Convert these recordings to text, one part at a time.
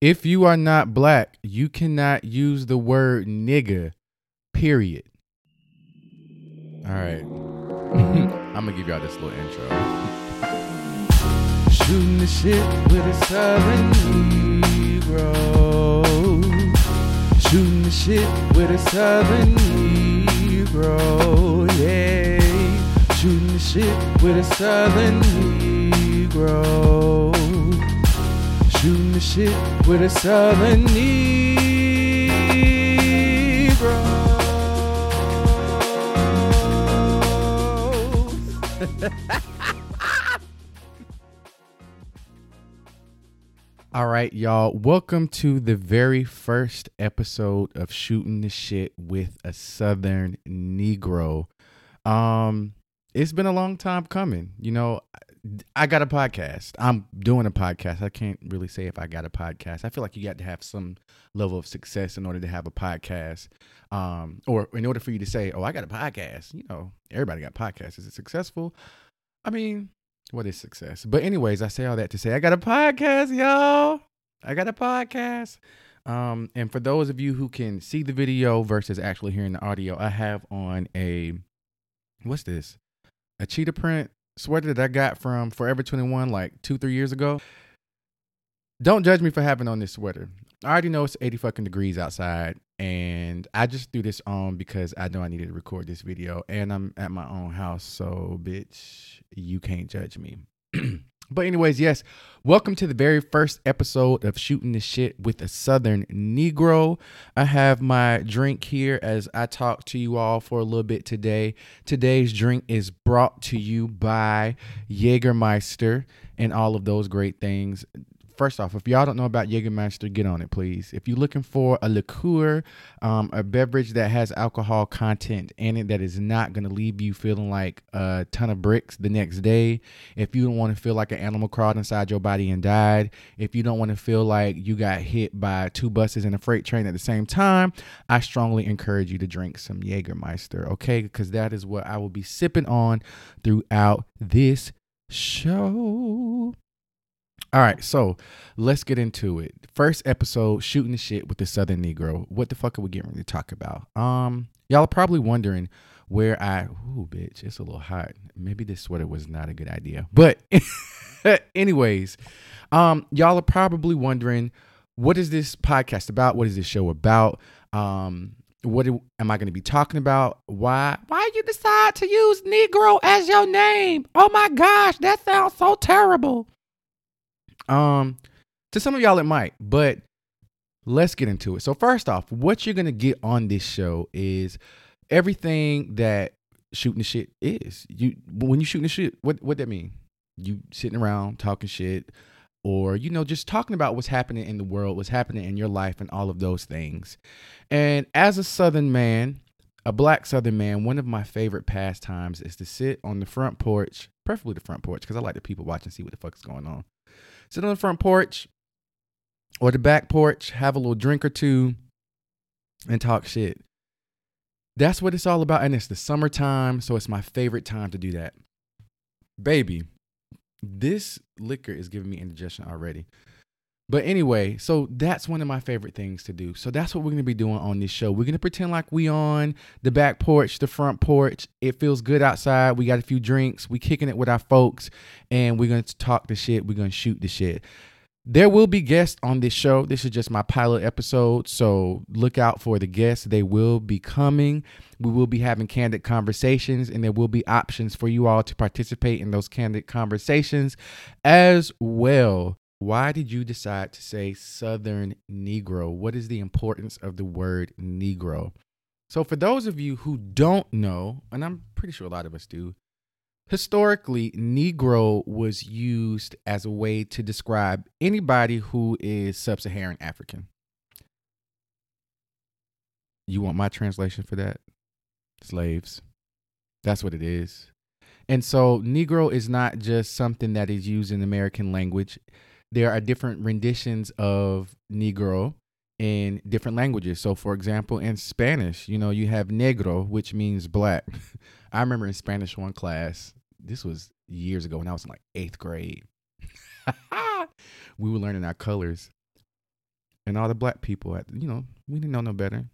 If you are not black, you cannot use the word nigga, period. All right. I'm going to give y'all this little intro. Shooting the shit with a southern Negro. Shooting the shit with a southern Negro. Yeah. Shooting the shit with a southern Negro. Shooting the shit with a southern Negro. All right, y'all. Welcome to the very first episode of Shooting the Shit with a Southern Negro. Um, it's been a long time coming. You know, I got a podcast. I'm doing a podcast. I can't really say if I got a podcast. I feel like you got to have some level of success in order to have a podcast. Um, or in order for you to say, "Oh, I got a podcast." You know, everybody got podcasts. Is it successful? I mean, what is success? But anyways, I say all that to say I got a podcast, y'all. I got a podcast. Um, and for those of you who can see the video versus actually hearing the audio, I have on a what's this? A cheetah print sweater that I got from Forever 21 like two, three years ago. Don't judge me for having on this sweater. I already know it's 80 fucking degrees outside, and I just threw this on because I know I needed to record this video, and I'm at my own house, so bitch, you can't judge me. but anyways, yes, welcome to the very first episode of Shooting the Shit with a Southern Negro. I have my drink here as I talk to you all for a little bit today. Today's drink is brought to you by Jägermeister and all of those great things first off, if y'all don't know about Jägermeister, get on it, please. If you're looking for a liqueur, um, a beverage that has alcohol content in it that is not going to leave you feeling like a ton of bricks the next day, if you don't want to feel like an animal crawled inside your body and died, if you don't want to feel like you got hit by two buses and a freight train at the same time, I strongly encourage you to drink some Jägermeister, okay? Because that is what I will be sipping on throughout this show. All right, so let's get into it. First episode, shooting the shit with the Southern Negro. What the fuck are we getting ready to talk about? Um, y'all are probably wondering where I. Ooh, bitch, it's a little hot. Maybe this sweater was not a good idea. But, anyways, um, y'all are probably wondering what is this podcast about? What is this show about? Um, what am I going to be talking about? Why? Why you decide to use Negro as your name? Oh my gosh, that sounds so terrible. Um, to some of y'all it might, but let's get into it. So first off, what you're gonna get on this show is everything that shooting the shit is. You when you shooting the shit, what what that mean? You sitting around talking shit, or you know just talking about what's happening in the world, what's happening in your life, and all of those things. And as a Southern man, a black Southern man, one of my favorite pastimes is to sit on the front porch, preferably the front porch, because I like the people watch and see what the fuck is going on sit on the front porch or the back porch, have a little drink or two, and talk shit. That's what it's all about. And it's the summertime, so it's my favorite time to do that. Baby, this liquor is giving me indigestion already. But anyway, so that's one of my favorite things to do. So that's what we're gonna be doing on this show. We're gonna pretend like we on the back porch, the front porch. It feels good outside. We got a few drinks. We kicking it with our folks, and we're gonna talk the shit. We're gonna shoot the shit. There will be guests on this show. This is just my pilot episode, so look out for the guests. They will be coming. We will be having candid conversations, and there will be options for you all to participate in those candid conversations as well. Why did you decide to say Southern Negro? What is the importance of the word Negro? So, for those of you who don't know, and I'm pretty sure a lot of us do, historically, Negro was used as a way to describe anybody who is sub Saharan African. You want my translation for that? Slaves. That's what it is. And so, Negro is not just something that is used in American language there are different renditions of Negro in different languages. So, for example, in Spanish, you know, you have negro, which means black. I remember in Spanish one class, this was years ago when I was in like eighth grade. we were learning our colors. and all the black people. At you know, we didn't know no better.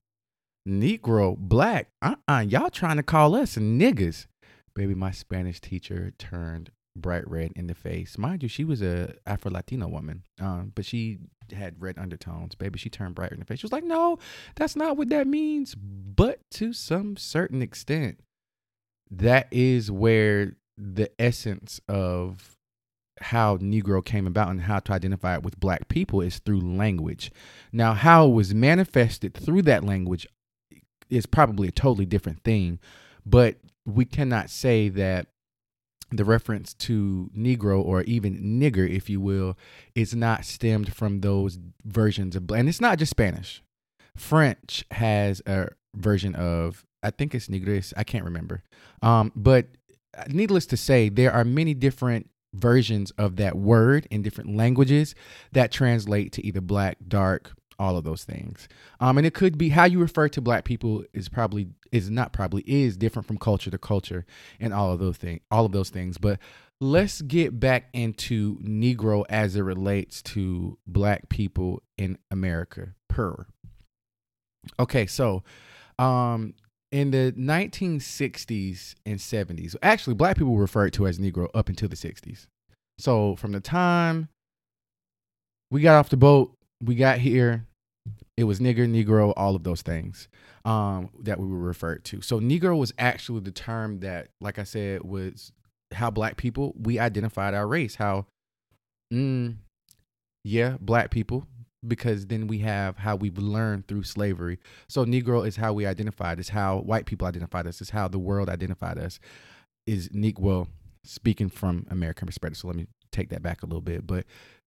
Negro, black, uh uh-uh, y'all trying to call us niggas. Baby, my Spanish teacher turned bright red in the face. Mind you, she was a Afro Latino woman, um, but she had red undertones. Baby, she turned bright in the face. She was like, "No, that's not what that means." But to some certain extent, that is where the essence of how Negro came about and how to identify it with black people is through language. Now, how it was manifested through that language is probably a totally different thing, but we cannot say that the reference to Negro or even nigger, if you will, is not stemmed from those versions of, and it's not just Spanish. French has a version of, I think it's Negres, I can't remember. Um, but needless to say, there are many different versions of that word in different languages that translate to either black, dark, all of those things. Um, and it could be how you refer to black people is probably is not probably is different from culture to culture and all of those things all of those things. But let's get back into Negro as it relates to black people in America per. Okay, so um in the 1960s and 70s, actually, black people were referred to as Negro up until the 60s. So from the time we got off the boat, we got here, it was nigger, Negro, all of those things um, that we were referred to. So Negro was actually the term that, like I said, was how black people we identified our race. How, mm, yeah, black people, because then we have how we've learned through slavery. So Negro is how we identified. Is how white people identified us. Is how the world identified us. Is Negro speaking from American perspective? So let me take that back a little bit. But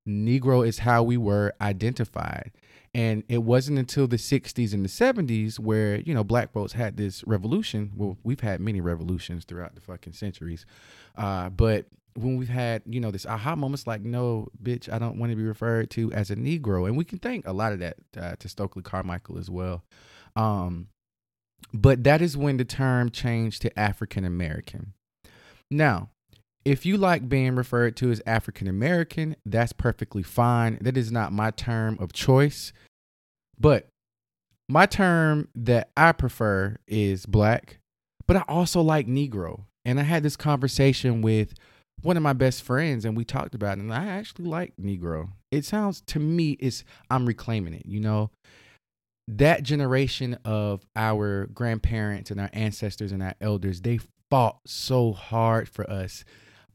Negro is how we were identified. And it wasn't until the 60s and the 70s where, you know, black folks had this revolution. Well, we've had many revolutions throughout the fucking centuries. Uh, but when we've had, you know, this aha moments like, no, bitch, I don't want to be referred to as a Negro. And we can thank a lot of that uh, to Stokely Carmichael as well. Um, but that is when the term changed to African American. Now, if you like being referred to as African American, that's perfectly fine. That is not my term of choice. But my term that I prefer is black, but I also like Negro. And I had this conversation with one of my best friends and we talked about it and I actually like Negro. It sounds to me it's I'm reclaiming it, you know. That generation of our grandparents and our ancestors and our elders, they fought so hard for us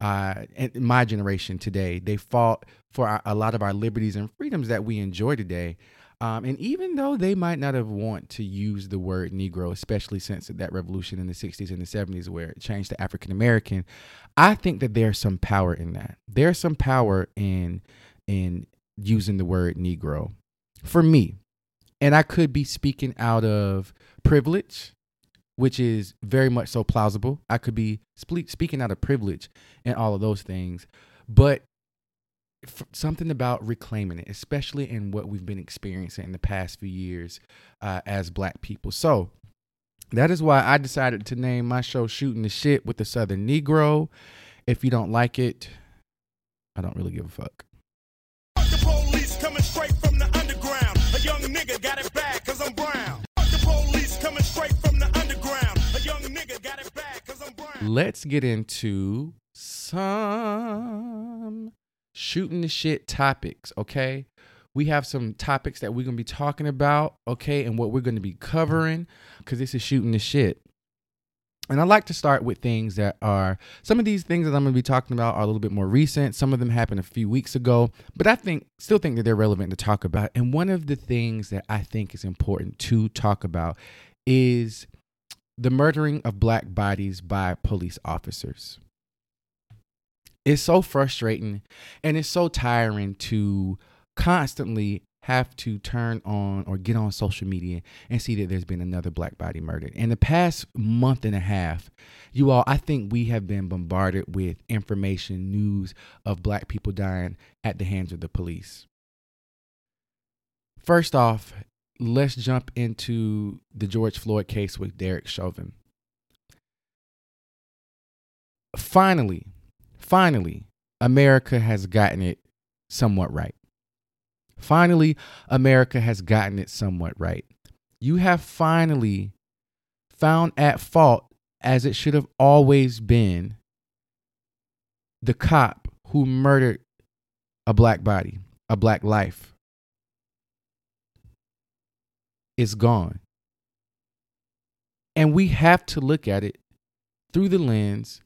uh, in my generation today. They fought for our, a lot of our liberties and freedoms that we enjoy today. Um, and even though they might not have want to use the word Negro, especially since that revolution in the 60s and the 70s where it changed to African American, I think that there's some power in that. There's some power in in using the word Negro for me. And I could be speaking out of privilege which is very much so plausible. I could be speaking out of privilege and all of those things, but something about reclaiming it, especially in what we've been experiencing in the past few years uh, as Black people. So that is why I decided to name my show "Shooting the Shit with the Southern Negro." If you don't like it, I don't really give a fuck. Let's get into some shooting the shit topics, okay? We have some topics that we're to be talking about, okay, and what we're to be covering because this is shooting the shit. And I like to start with things that are some of these things that I'm going to be talking about are a little bit more recent. Some of them happened a few weeks ago, but I think still think that they're relevant to talk about. And one of the things that I think is important to talk about is the murdering of black bodies by police officers. It's so frustrating and it's so tiring to constantly have to turn on or get on social media and see that there's been another black body murdered. In the past month and a half, you all, I think we have been bombarded with information, news of black people dying at the hands of the police. First off, let's jump into the George Floyd case with Derek Chauvin. Finally, finally, America has gotten it somewhat right. Finally, America has gotten it somewhat right. You have finally found at fault, as it should have always been, the cop who murdered a black body, a black life, is gone. And we have to look at it through the lens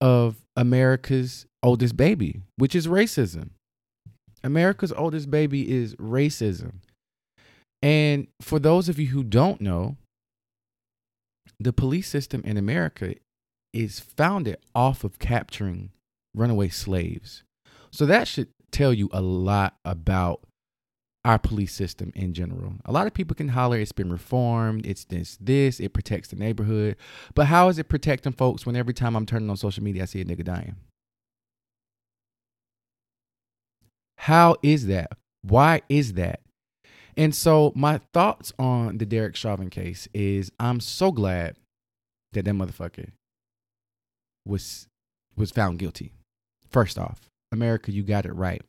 of America's oldest baby, which is racism. America's oldest baby is racism. And for those of you who don't know, the police system in America is founded off of capturing runaway slaves. So that should tell you a lot about our police system in general. A lot of people can holler it's been reformed, it's this, this, it protects the neighborhood. But how is it protecting folks when every time I'm turning on social media, I see a nigga dying? How is that? Why is that? And so my thoughts on the Derek Chauvin case is I'm so glad that that motherfucker was was found guilty. First off, America, you got it right.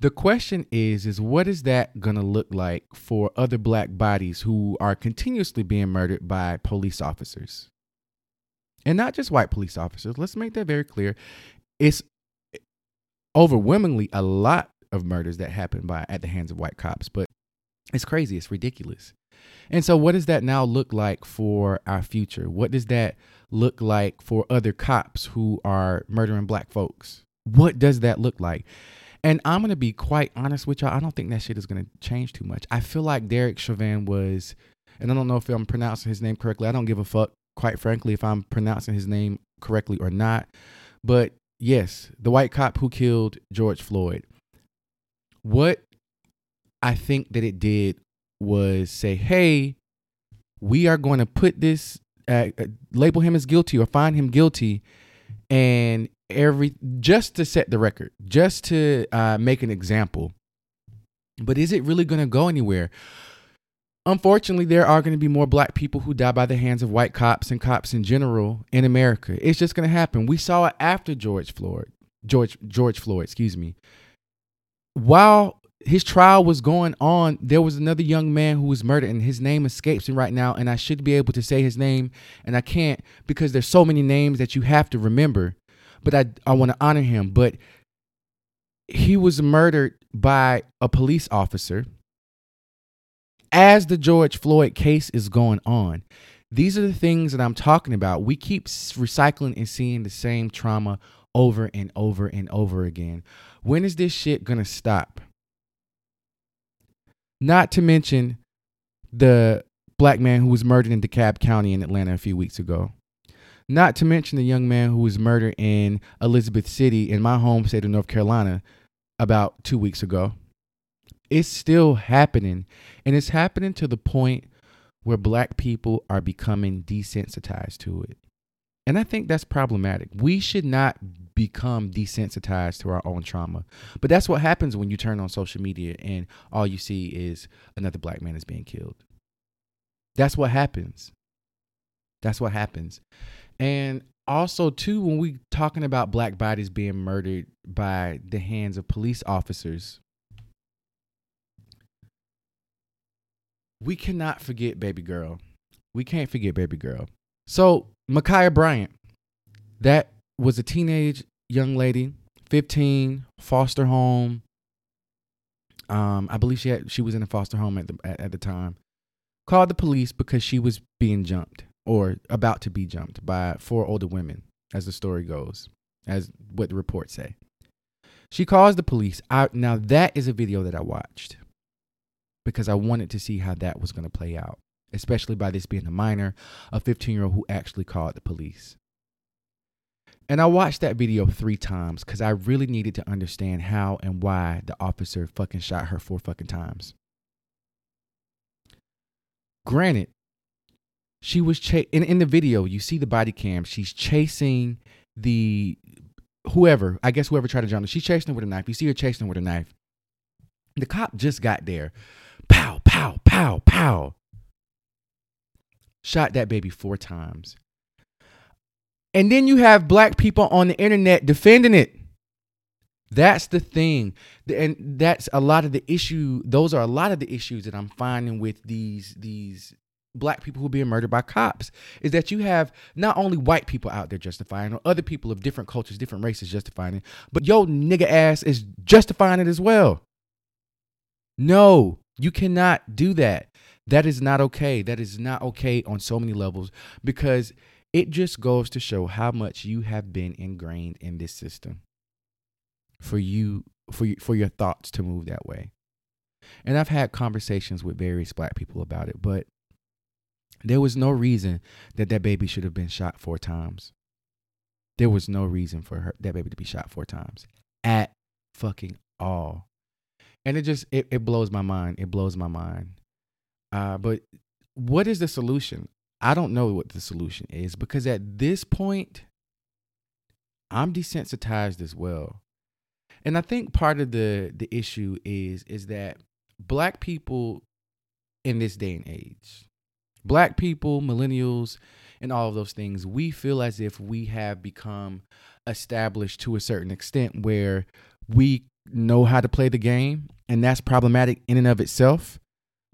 The question is is what is that going to look like for other black bodies who are continuously being murdered by police officers? And not just white police officers. Let's make that very clear. It's overwhelmingly a lot of murders that happen by at the hands of white cops, but it's crazy, it's ridiculous. And so what does that now look like for our future? What does that look like for other cops who are murdering black folks? What does that look like? And I'm gonna be quite honest with y'all. I don't think that shit is gonna change too much. I feel like Derek Chauvin was, and I don't know if I'm pronouncing his name correctly. I don't give a fuck, quite frankly, if I'm pronouncing his name correctly or not. But yes, the white cop who killed George Floyd. What I think that it did was say, hey, we are going to put this, uh, uh, label him as guilty or find him guilty, and every just to set the record, just to uh, make an example. But is it really going to go anywhere? Unfortunately, there are going to be more black people who die by the hands of white cops and cops in general in America. It's just going to happen. We saw it after George Floyd. George George Floyd, excuse me. While his trial was going on, there was another young man who was murdered, and his name escapes me right now. And I should be able to say his name, and I can't because there's so many names that you have to remember. But I I want to honor him. But he was murdered by a police officer as the George Floyd case is going on. These are the things that I'm talking about. We keep recycling and seeing the same trauma over and over and over again. When is this shit gonna stop? Not to mention the black man who was murdered in DeKalb County in Atlanta a few weeks ago. Not to mention the young man who was murdered in Elizabeth City in my home state of North Carolina about two weeks ago. It's still happening. And it's happening to the point where black people are becoming desensitized to it. And I think that's problematic. We should not become desensitized to our own trauma. But that's what happens when you turn on social media and all you see is another black man is being killed. That's what happens. That's what happens. And also too when we talking about black bodies being murdered by the hands of police officers we cannot forget baby girl. We can't forget baby girl. So Ma'Khia Bryant, that was a teenage young lady, 15, foster home. Um, I believe she had, she was in a foster home at the at, at the time. Called the police because she was being jumped or about to be jumped by four older women, as the story goes, as what the reports say. She calls the police. I, now that is a video that I watched because I wanted to see how that was going to play out, especially by this being a minor, a 15 year old who actually called the police. And I watched that video three times because I really needed to understand how and why the officer fucking shot her four fucking times. Granted, she was in in the video. You see the body cam. She's chasing the whoever. I guess whoever tried to jump her. She's chasing her with a knife. You see her chasing her with a knife. The cop just got there. Pow, pow, pow, pow. Shot that baby four times. And then you have black people on the internet defending it. That's the thing. And that's a lot of the issue. Those are a lot of the issues that I'm finding with these these black people who are being murdered by cops is that you have not only white people out there justifying or other people of different cultures, different races justifying it, but yo nigga ass is justifying it as well. No, you cannot do that. That is not okay. That is not okay on so many levels because it just goes to show how much you have been ingrained in this system for you for you, for your thoughts to move that way. And I've had conversations with various black people about it, but there was no reason that that baby should have been shot four times. There was no reason for her that baby to be shot four times at fucking all. And it just it, it blows my mind. It blows my mind. Uh, but what is the solution? I don't know what the solution is because at this point, I'm desensitized as well. And I think part of the the issue is is that black people in this day and age, black people, millennials, and all of those things, we feel as if we have become established to a certain extent where we know how to play the game, and that's problematic in and of itself.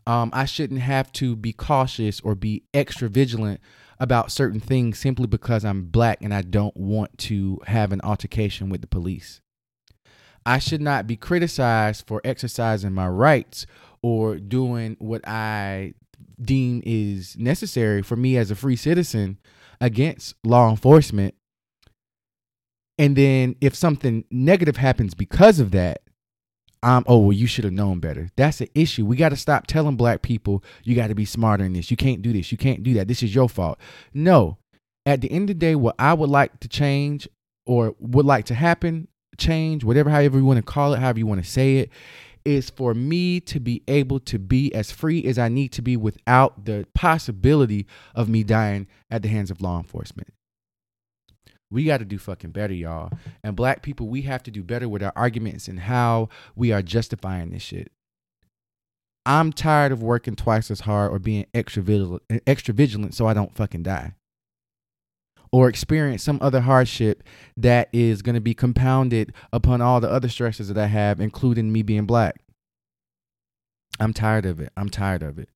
Um, I shouldn't have to be cautious or be extra vigilant about certain things simply because I'm black and I don't want to have an altercation with the police. I should not be criticized for exercising my rights or doing what I deem is necessary for me as a free citizen against law enforcement. And then if something negative happens because of that, I'm oh well you should have known better. That's the issue. We got to stop telling black people you got to be smarter in this. You can't do this. You can't do that. This is your fault. No. At the end of the day, what I would like to change or would like to happen, change, whatever however you want to call it, however you want to say it, is for me to be able to be as free as I need to be without the possibility of me dying at the hands of law enforcement. We got to do fucking better, y'all. And black people, we have to do better with our arguments and how we are justifying this shit. I'm tired of working twice as hard or being extra vigilant, extra vigilant so I don't fucking die. Or experience some other hardship that is going to be compounded upon all the other stresses that I have, including me being black. I'm tired of it. I'm tired of it.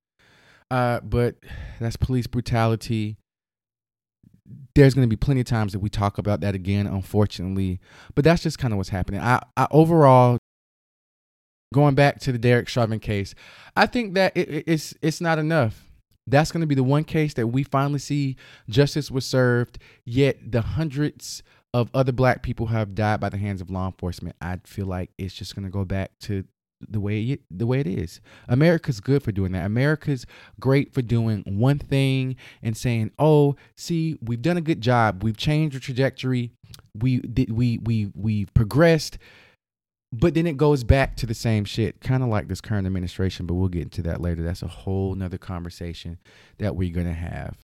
Uh, but that's police brutality there's going to be plenty of times that we talk about that again, unfortunately. But that's just kind of what's happening. I, I overall, going back to the Derek Chauvin case, I think that it, it's it's not enough. That's going to be the one case that we finally see justice was served. Yet the hundreds of other black people have died by the hands of law enforcement. I feel like it's just going to go back to the way it, the way it is. America's good for doing that. America's great for doing one thing and saying, "Oh, see, we've done a good job. We've changed the trajectory. We did we we we've progressed." But then it goes back to the same shit, kind of like this current administration, but we'll get into that later. That's a whole nother conversation that we're gonna have.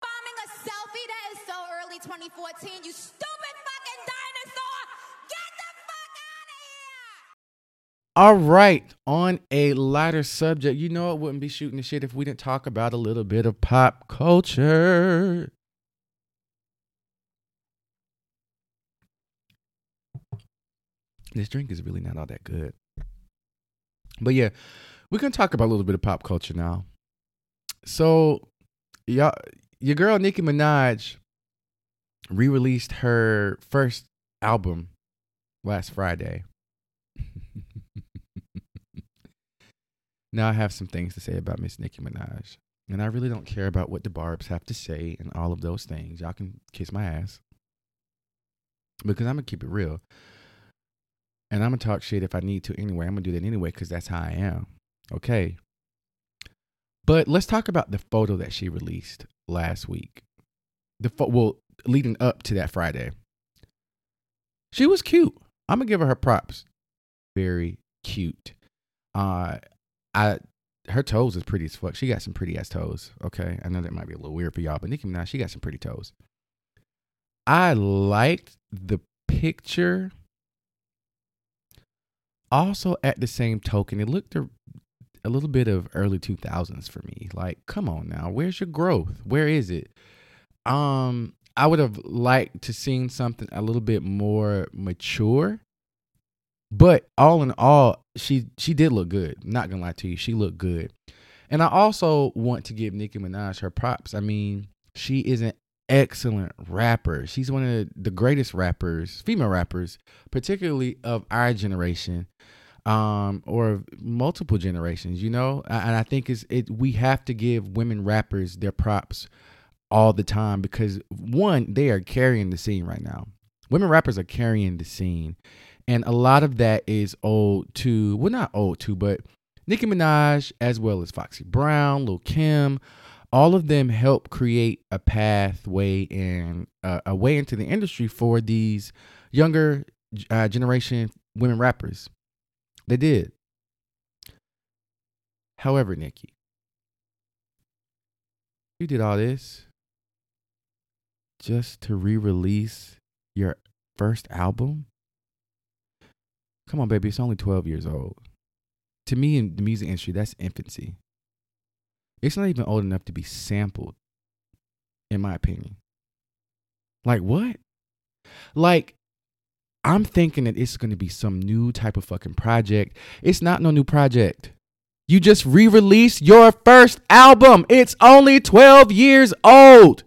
Bombing a selfie that is so early 2014, you All right, on a lighter subject, you know it wouldn't be shooting the shit if we didn't talk about a little bit of pop culture. This drink is really not all that good. But yeah, we're gonna talk about a little bit of pop culture now. So, y'all, your girl Nicki Minaj re-released her first album last Friday. Now I have some things to say about Miss Nicki Minaj. And I really don't care about what the Barbs have to say and all of those things. Y'all can kiss my ass. Because I'm going to keep it real. And I'm going to talk shit if I need to anyway. I'm going to do that anyway because that's how I am. Okay. But let's talk about the photo that she released last week. The fo- well, leading up to that Friday. She was cute. I'm going to give her her props. Very cute. Uh, I her toes is pretty as fuck. She got some pretty ass toes. Okay, I know that might be a little weird for y'all, but Nicki Minaj, she got some pretty toes. I liked the picture. Also, at the same token, it looked a, a little bit of early two thousands for me. Like, come on now, where's your growth? Where is it? Um, I would have liked to seen something a little bit more mature But all in all, she she did look good. Not gonna lie to you, she looked good. And I also want to give Nicki Minaj her props. I mean, she is an excellent rapper. She's one of the greatest rappers, female rappers, particularly of our generation, um, or multiple generations. You know, and I think it's it. We have to give women rappers their props all the time because one, they are carrying the scene right now. Women rappers are carrying the scene, and a lot of that is owed to well, not owed to, but Nicki Minaj as well as Foxy Brown, Lil Kim all of them help create a pathway and uh, a way into the industry for these younger uh, generation women rappers. They did. However, Nicki, you did all this just to re-release your first album. Come on, baby, it's only 12 years old. To me in the music industry, that's infancy. It's not even old enough to be sampled, in my opinion. Like, what? Like, I'm thinking that it's going to be some new type of fucking project. It's not no new project. You just re released your first album. It's only 12 years old.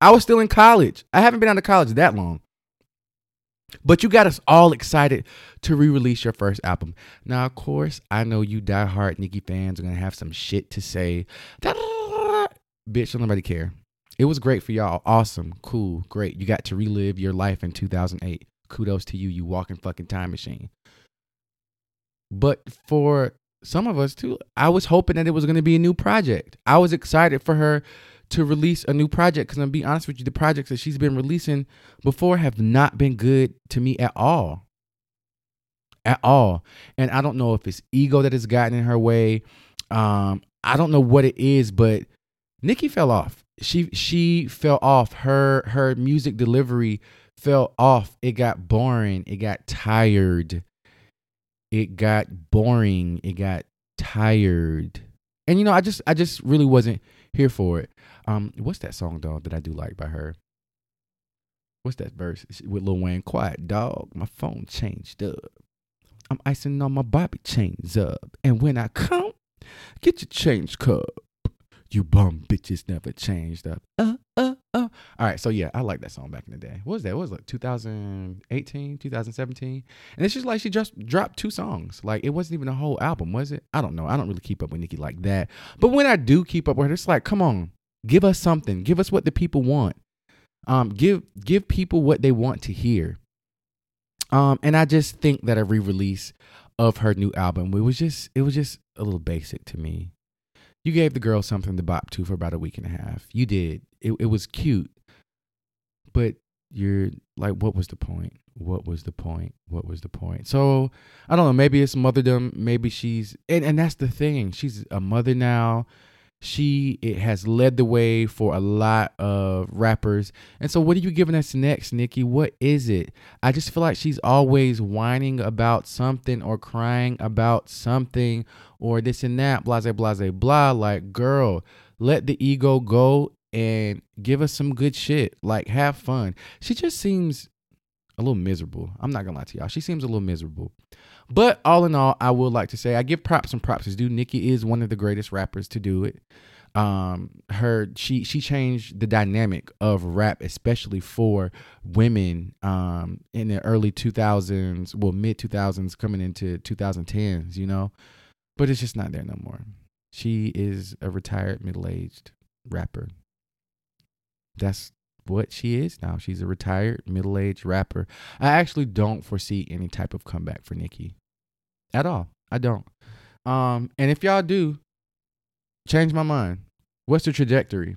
I was still in college. I haven't been out of college that long. But you got us all excited to re-release your first album. Now, of course, I know you die-hard Nicki fans are gonna have some shit to say. Bitch, don't nobody care. It was great for y'all. Awesome, cool, great. You got to relive your life in 2008. Kudos to you, you walking fucking time machine. But for some of us too, I was hoping that it was gonna be a new project. I was excited for her to release a new project because I'm be honest with you, the projects that she's been releasing before have not been good to me at all. At all. And I don't know if it's ego that has gotten in her way. Um, I don't know what it is, but Nicki fell off. She she fell off. Her her music delivery fell off. It got boring. It got tired. It got boring. It got tired. And you know, I just I just really wasn't here for it. Um, what's that song dog that I do like by her? What's that verse with Lil Wayne? Quiet dog, my phone changed up. I'm icing on my Bobby chains up, and when I come, get your change cup. You bum bitches never changed up. Uh, uh, uh. All right, so yeah, I like that song back in the day. What was that? What was it, like 2018, 2017? And it's just like she just dropped two songs. Like it wasn't even a whole album, was it? I don't know. I don't really keep up with Nicki like that. But when I do keep up with her, it's like, come on, Give us something. Give us what the people want. Um, give give people what they want to hear. Um, and I just think that a re-release of her new album, it was just it was just a little basic to me. You gave the girl something to bop to for about a week and a half. You did. It it was cute. But you're like, what was the point? What was the point? What was the point? So I don't know. Maybe it's motherdom. Maybe she's and, and that's the thing. She's a mother now she it has led the way for a lot of rappers. And so what are you giving us next, Nicki? What is it? I just feel like she's always whining about something or crying about something or this and that, blah blah blah. Like, girl, let the ego go and give us some good shit. Like, have fun. She just seems a little miserable. I'm not gonna lie to y'all. She seems a little miserable. But all in all, I would like to say I give props and props is due. Nicki is one of the greatest rappers to do it. Um, her she she changed the dynamic of rap, especially for women. Um, in the early 2000s, well, mid 2000s, coming into 2010s, you know. But it's just not there no more. She is a retired middle aged rapper. That's what she is now. She's a retired middle aged rapper. I actually don't foresee any type of comeback for Nicki at all. I don't. Um, and if y'all do, change my mind. What's the trajectory?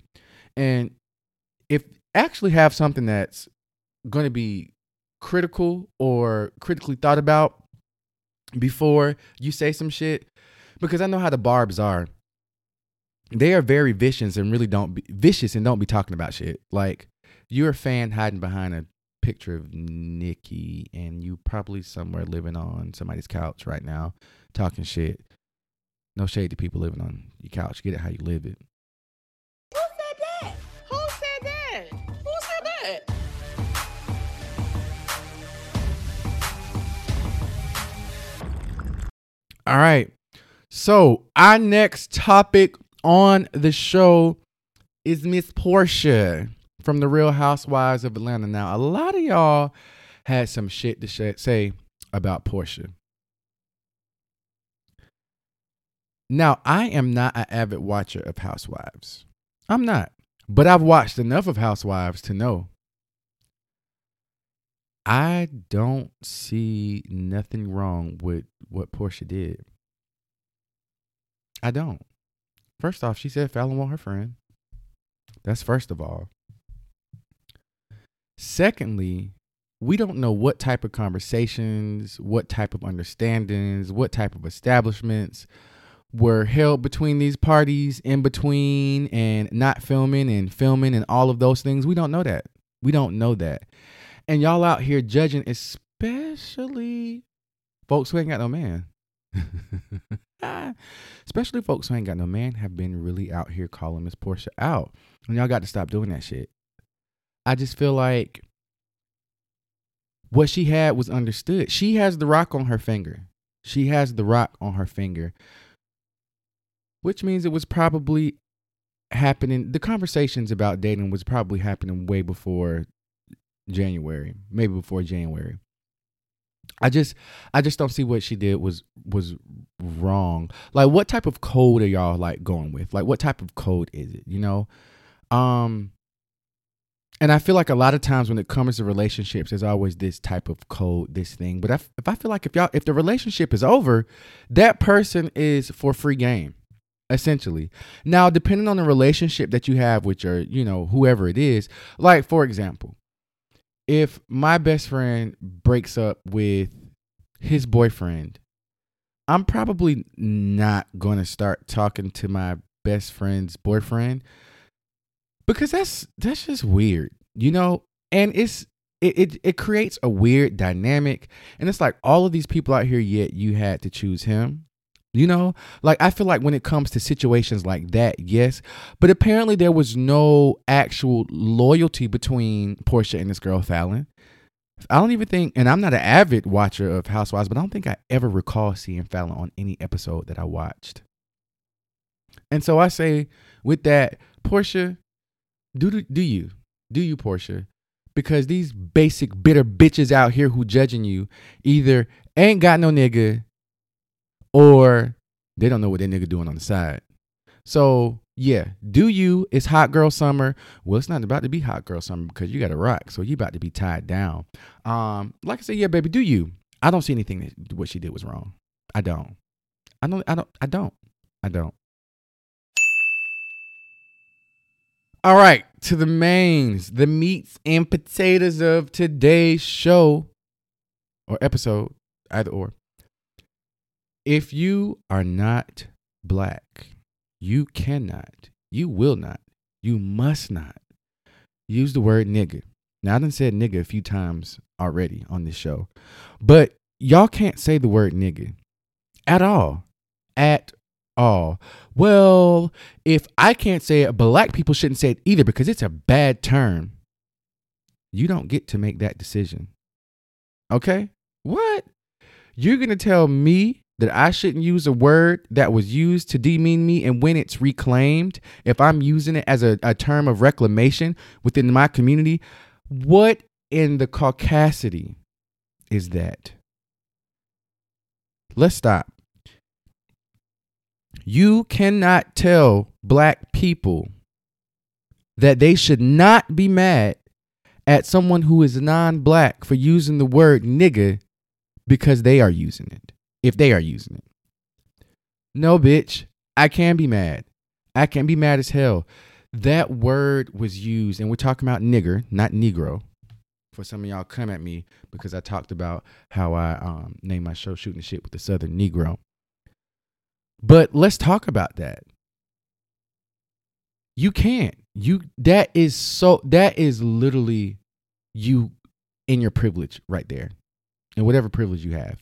And if actually have something that's going to be critical or critically thought about before you say some shit, because I know how the barbs are. They are very vicious and really don't be vicious and don't be talking about shit. Like you're a fan hiding behind a picture of Nicki, and you probably somewhere living on somebody's couch right now talking shit. No shade to people living on your couch. Get it how you live it. Who said that? Who said that? Who said that? All right. So our next topic on the show is Miss Porsha from the Real Housewives of Atlanta. Now, a lot of y'all had some shit to sh- say about Porsha. Now, I am not an avid watcher of Housewives. I'm not. But I've watched enough of Housewives to know I don't see nothing wrong with what Porsha did. I don't. First off, she said Falynn was her friend. That's first of all. Secondly, we don't know what type of conversations, what type of understandings, what type of establishments were held between these parties, in between, and not filming and filming and all of those things. We don't know that. We don't know that. And y'all out here judging, especially folks who ain't got no man. Ah, especially folks who ain't got no man have been really out here calling Miss Porsha out. And y'all got to stop doing that shit. I just feel like what she had was understood. She has the rock on her finger. She has the rock on her finger, which means it was probably happening. The conversations about dating was probably happening way before January, maybe before January. I just I just don't see what she did was was wrong. Like what type of code are y'all like going with? Like what type of code is it, you know? Um and I feel like a lot of times when it comes to relationships, there's always this type of code, this thing. But if, if I feel like if y'all, if the relationship is over, that person is for free game, essentially. Now, depending on the relationship that you have with your, you know, whoever it is, like for example, if my best friend breaks up with his boyfriend, I'm probably not going to start talking to my best friend's boyfriend because that's that's just weird, you know? And it's it, it it creates a weird dynamic and it's like all of these people out here yet you had to choose him you know, like I feel like when it comes to situations like that, yes, but apparently there was no actual loyalty between Porsha and this girl Falynn. I don't even think, and I'm not an avid watcher of Housewives, but I don't think I ever recall seeing Falynn on any episode that I watched. And so I say, with that, Porsha, do do you do you Porsha? Because these basic bitter bitches out here who judging you either ain't got no nigga or they don't know what that nigga doing on the side. So yeah, do you? It's hot girl summer. Well, it's not about to be hot girl summer because you got to rock. So you about to be tied down. Um, like I said, yeah, baby, do you? I don't see anything that what she did was wrong. I don't. I don't. I don't. I don't. I don't. All right, to the mains, the meats and potatoes of today's show or episode, either or. If you are not black, you cannot, you will not, you must not use the word nigga. Now, I done said nigga a few times already on this show, but y'all can't say the word nigga at all. At all. Well, if I can't say it, black people shouldn't say it either because it's a bad term. You don't get to make that decision. Okay? What? You're going to tell me that I shouldn't use a word that was used to demean me and when it's reclaimed, if I'm using it as a, a term of reclamation within my community, what in the caucasity is that? Let's stop. You cannot tell black people that they should not be mad at someone who is non black for using the word nigga because they are using it if they are using it. No, bitch, I can be mad. I can be mad as hell. That word was used, and we're talking about nigger, not Negro. For some of y'all come at me because I talked about how I um, named my show Shooting Shit with the Southern Negro. But let's talk about that. You can't. You that is so that is literally you in your privilege right there. And whatever privilege you have.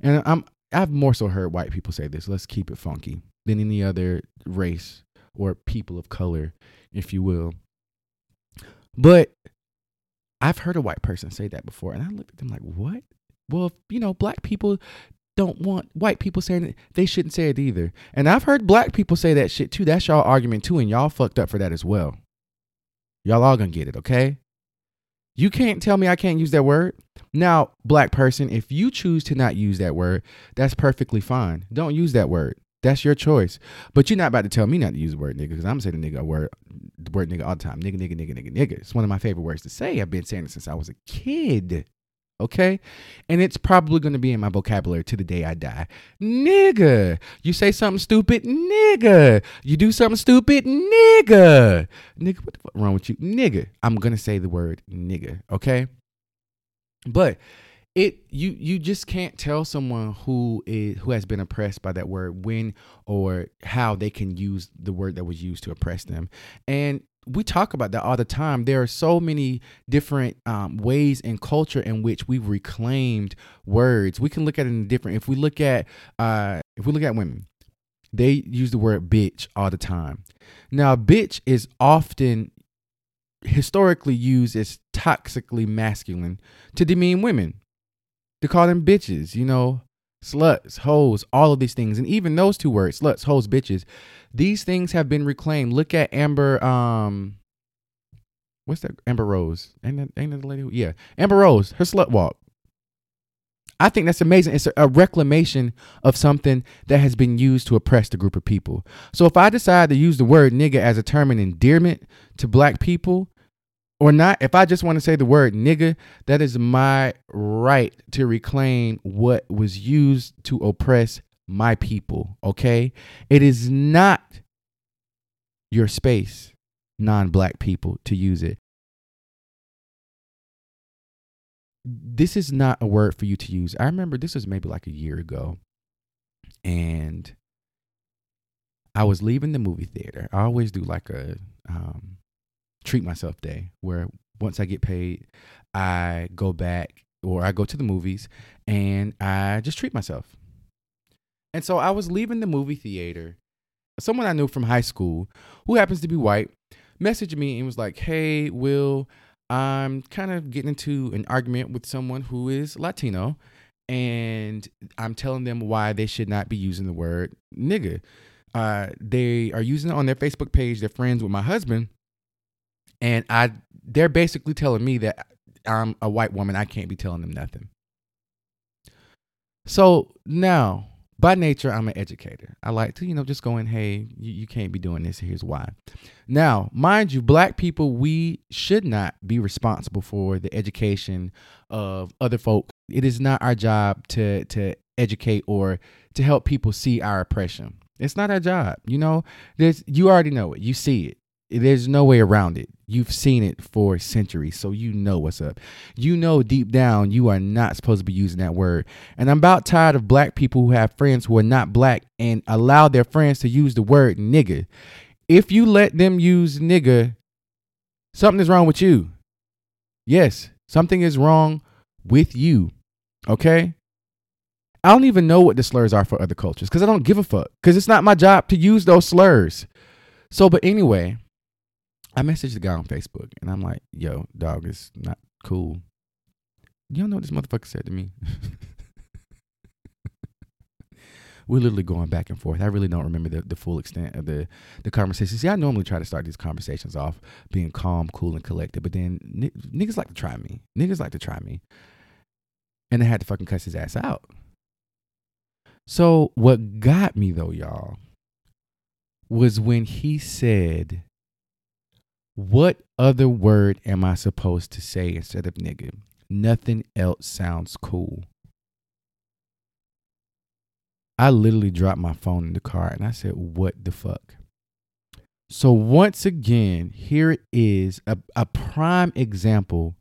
And I'm I've more so heard white people say this, let's keep it funky, than any other race or people of color, if you will. But I've heard a white person say that before, and I looked at them like, what? Well, you know, black people don't want white people saying it. They shouldn't say it either. And I've heard black people say that shit too. That's y'all argument too, and y'all fucked up for that as well. Y'all all gonna get it, okay? You can't tell me I can't use that word. Now, black person, if you choose to not use that word, that's perfectly fine. Don't use that word. That's your choice. But you're not about to tell me not to use the word nigga because I'm saying the nigga word, the word nigga all the time. Nigga, nigga, nigga, nigga, nigga. It's one of my favorite words to say. I've been saying it since I was a kid. Okay? And it's probably to be in my vocabulary to the day I die. Nigga. You say something stupid, nigga. You do something stupid, nigga. Nigga, what the fuck wrong with you? Nigga. I'm to say the word nigga. Okay? But it you you just can't tell someone who is who has been oppressed by that word when or how they can use the word that was used to oppress them and we talk about that all the time. There are so many different um, ways in culture in which we've reclaimed words. We can look at it in different if we look at uh if we look at women they use the word bitch all the time. Now bitch is often historically used as toxically masculine to demean women. To call them bitches, you know, sluts, hoes, all of these things. And even those two words, sluts, hoes, bitches, these things have been reclaimed. Look at Amber, um, what's that? Amber Rose. Ain't that, ain't that the lady? Who, yeah. Amber Rose, her slut walk. I think that's amazing. It's a, a reclamation of something that has been used to oppress the group of people. So if I decide to use the word nigga as a term of endearment to black people, or not, if I just want to say the word nigga, that is my right to reclaim what was used to oppress my people. Okay. It is not your space, non black people, to use it. This is not a word for you to use. I remember this was maybe like a year ago. And I was leaving the movie theater. I always do like a um, treat myself day where once I get paid, I go back or I go to the movies and I just treat myself. And so I was leaving the movie theater. Someone I knew from high school who happens to be white messaged me and was like, Hey, Will, I'm kind of getting into an argument with someone who is Latino. And I'm telling them why they should not be using the word nigga. Uh, they are using it on their Facebook page. They're friends with my husband and I they're basically telling me that I'm a white woman. I can't be telling them nothing. So now, by nature, I'm an educator. I like to, you know, just going, hey, you, you can't be doing this. Here's why. Now, mind you, black people, we should not be responsible for the education of other folk. It is not our job to to educate or to help people see our oppression. It's not our job. You know, there's you already know it. You see it. There's no way around it. You've seen it for centuries, so you know what's up. You know deep down you are not supposed to be using that word. And I'm about tired of black people who have friends who are not black and allow their friends to use the word nigga. If you let them use nigga, something is wrong with you. Yes, something is wrong with you. Okay? I don't even know what the slurs are for other cultures because I don't give a fuck because it's not my job to use those slurs. So, but anyway, I messaged the guy on Facebook and I'm like, yo, dog, is not cool. You don't know what this motherfucker said to me? We're literally going back and forth. I really don't remember the, the full extent of the, the conversation. See, I normally try to start these conversations off being calm, cool, and collected, but then n- niggas like to try me. Niggas like to try me. And I had to fucking cuss his ass out. So, what got me though, y'all, was when he said what other word am I supposed to say instead of nigga? Nothing else sounds cool. I literally dropped my phone in the car and I said, What the fuck? So, once again, here it is a, a prime example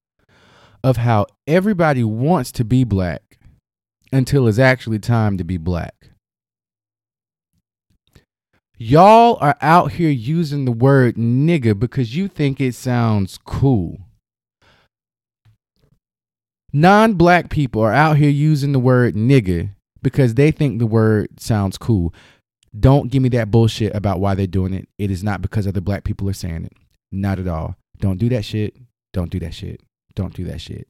of how everybody wants to be black until it's actually time to be black. Y'all are out here using the word nigga because you think it sounds cool. Non black people are out here using the word nigga because they think the word sounds cool. Don't give me that bullshit about why they're doing it. It is not because other black people are saying it. Not at all. Don't do that shit. Don't do that shit. Don't do that shit.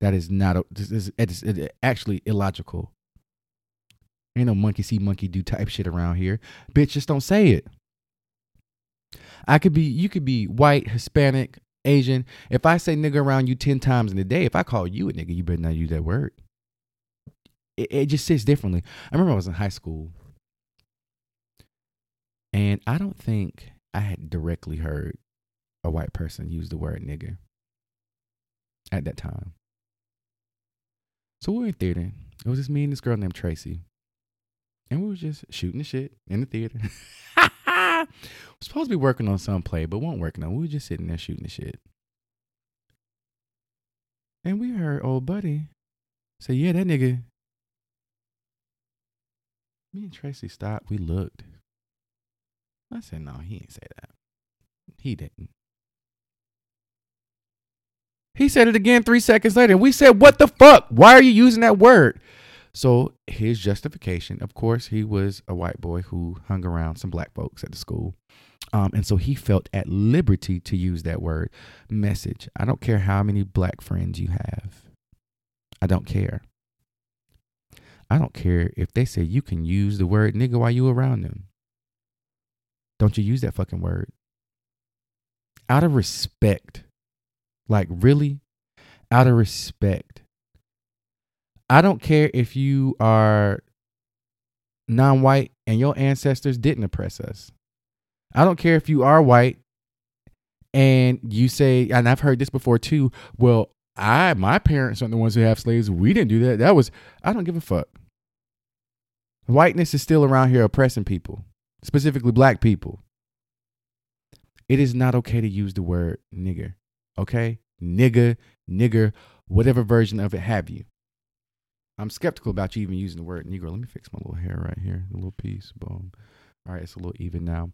That is not a, this is, it's actually illogical. Ain't no monkey see, monkey do type shit around here. Bitch, just don't say it. I could be, you could be white, Hispanic, Asian. If I say nigga around you 10 times in a day, if I call you a nigga, you better not use that word. It, it just sits differently. I remember I was in high school and I don't think I had directly heard a white person use the word nigga at that time. So we were in theater. It was just me and this girl named Tracy. And we were just shooting the shit in the theater. we're supposed to be working on some play, but weren't working on. We were just sitting there shooting the shit. And we heard old buddy say, Yeah, that nigga. Me and Tracy stopped. We looked. I said, No, he ain't say that. He didn't. He said it again three seconds later. And we said, What the fuck? Why are you using that word? So his justification, of course, he was a white boy who hung around some black folks at the school. Um, and so he felt at liberty to use that word message. I don't care how many black friends you have. I don't care. I don't care if they say you can use the word nigga while you around them. Don't you use that fucking word. Out of respect. Like, really? Out of respect. I don't care if you are non white and your ancestors didn't oppress us. I don't care if you are white and you say, and I've heard this before too, well, I, my parents aren't the ones who have slaves. We didn't do that. That was, I don't give a fuck. Whiteness is still around here oppressing people, specifically black people. It is not okay to use the word nigger, okay? Nigger, nigger, whatever version of it have you. I'm skeptical about you even using the word Negro. Let me fix my little hair right here. A little piece. Boom. All right, it's a little even now.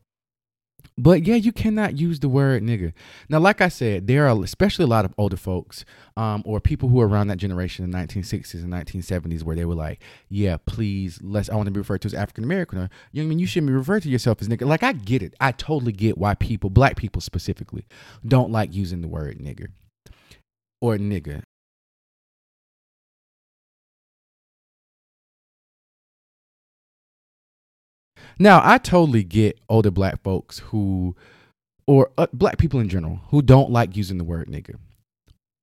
But yeah, you cannot use the word nigga. Now, like I said, there are especially a lot of older folks um, or people who are around that generation in the 1960s and 1970s where they were like, yeah, please, let's, I want to be referred to as African American. Or, you know I mean? You shouldn't be referred to yourself as nigga. Like, I get it. I totally get why people, black people specifically, don't like using the word nigger or nigga. Now, I totally get older black folks who, or uh, black people in general, who don't like using the word nigga.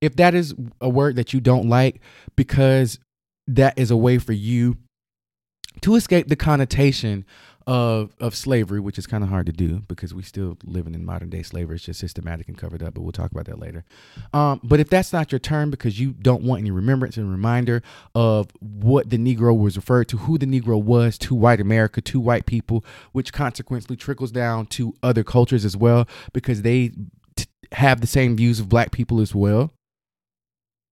If that is a word that you don't like because that is a way for you to escape the connotation of of slavery, which is kind of hard to do because we still living in modern day slavery. It's just systematic and covered up, but we'll talk about that later. Um, but if that's not your term because you don't want any remembrance and reminder of what the Negro was referred to, who the Negro was to white America, to white people, which consequently trickles down to other cultures as well because they t- have the same views of black people as well.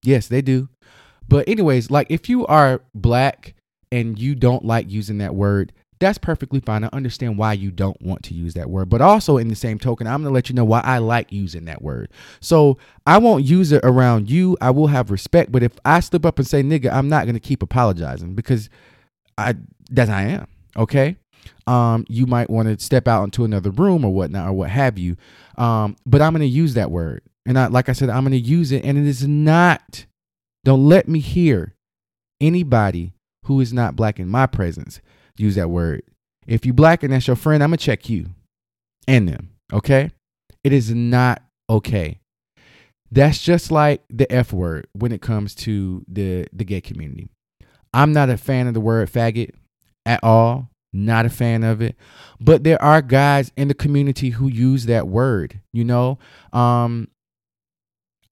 Yes, they do. But anyways, like if you are black and you don't like using that word, that's perfectly fine. I understand why you don't want to use that word. But also, in the same token, I'm going to let you know why I like using that word. So I won't use it around you. I will have respect. But if I slip up and say nigga, I'm not going to keep apologizing because I that I am. Okay. Um, you might want to step out into another room or whatnot or what have you. Um, but I'm going to use that word. And I, like I said, I'm going to use it. And it is not, don't let me hear anybody who is not black in my presence use that word. If you black and that's your friend, I'm gonna check you and them. Okay? It is not okay. That's just like the F word when it comes to the the gay community. I'm not a fan of the word faggot at all. Not a fan of it. But there are guys in the community who use that word, you know? Um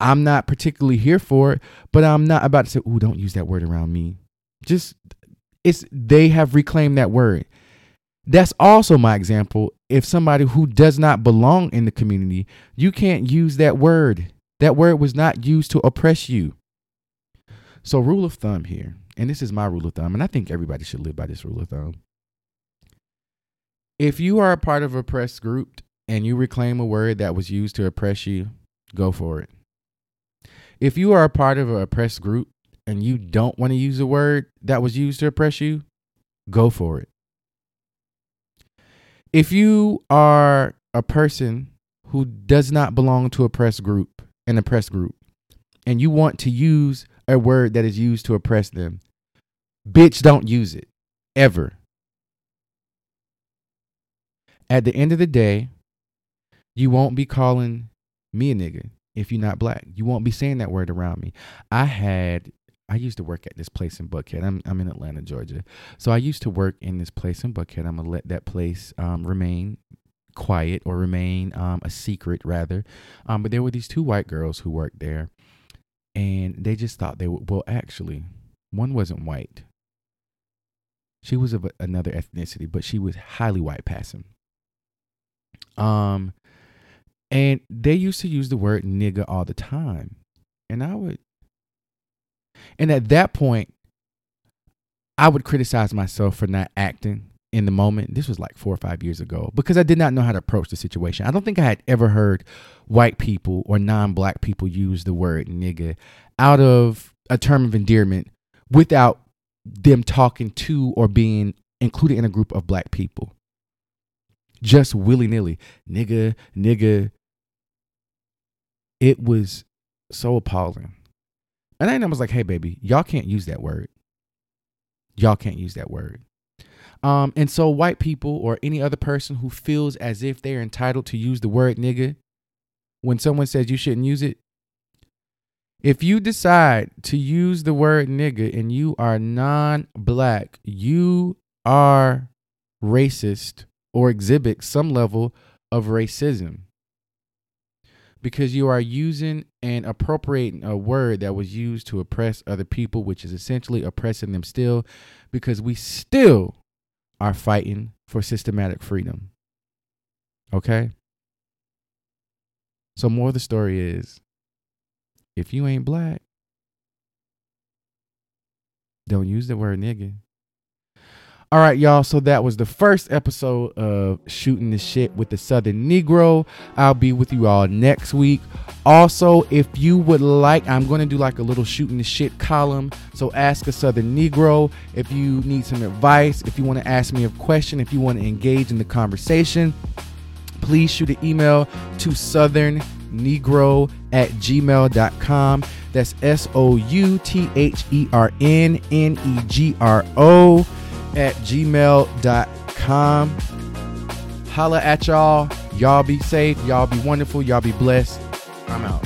I'm not particularly here for it, but I'm not about to say, "Ooh, don't use that word around me." Just it's they have reclaimed that word. That's also my example. If somebody who does not belong in the community, you can't use that word. That word was not used to oppress you. So, rule of thumb here, and this is my rule of thumb, and I think everybody should live by this rule of thumb. If you are a part of a oppressed group and you reclaim a word that was used to oppress you, go for it. If you are a part of an oppressed group and you don't want to use a word that was used to oppress you, go for it. If you are a person who does not belong to a press group, an oppressed group, and you want to use a word that is used to oppress them, bitch, don't use it. ever. At the end of the day, you won't be calling me a nigga if you're not black. You won't be saying that word around me. I had I used to work at this place in Buckhead. I'm I'm in Atlanta, Georgia. So I used to work in this place in Buckhead. I'm gonna let that place um, remain quiet or remain um, a secret rather. Um, but there were these two white girls who worked there, and they just thought they were well. Actually, one wasn't white. She was of another ethnicity, but she was highly white passing. Um, and they used to use the word nigga all the time, and I would. And at that point, I would criticize myself for not acting in the moment. This was like four or five years ago because I did not know how to approach the situation. I don't think I had ever heard white people or non black people use the word nigga out of a term of endearment without them talking to or being included in a group of black people. Just willy nilly, nigga, nigga. It was so appalling. And I was like, hey, baby, y'all can't use that word. Y'all can't use that word. Um, and so white people or any other person who feels as if they're entitled to use the word nigga when someone says you shouldn't use it, if you decide to use the word nigga and you are non-black, you are racist or exhibit some level of racism because you are using and appropriating a word that was used to oppress other people, which is essentially oppressing them still, because we still are fighting for systematic freedom. Okay? So, more of the story is if you ain't black, don't use the word nigga. All right, y'all. So that was the first episode of Shooting the Shit with the Southern Negro. I'll be with you all next week. Also, if you would like, I'm going to do like a little Shooting the Shit column. So ask a Southern Negro if you need some advice, if you want to ask me a question, if you want to engage in the conversation, please shoot an email to Southern Negro at gmail.com. That's S O U T H E R N N E G R O at gmail.com. Holla at y'all. Y'all be safe. Y'all be wonderful. Y'all be blessed. I'm out.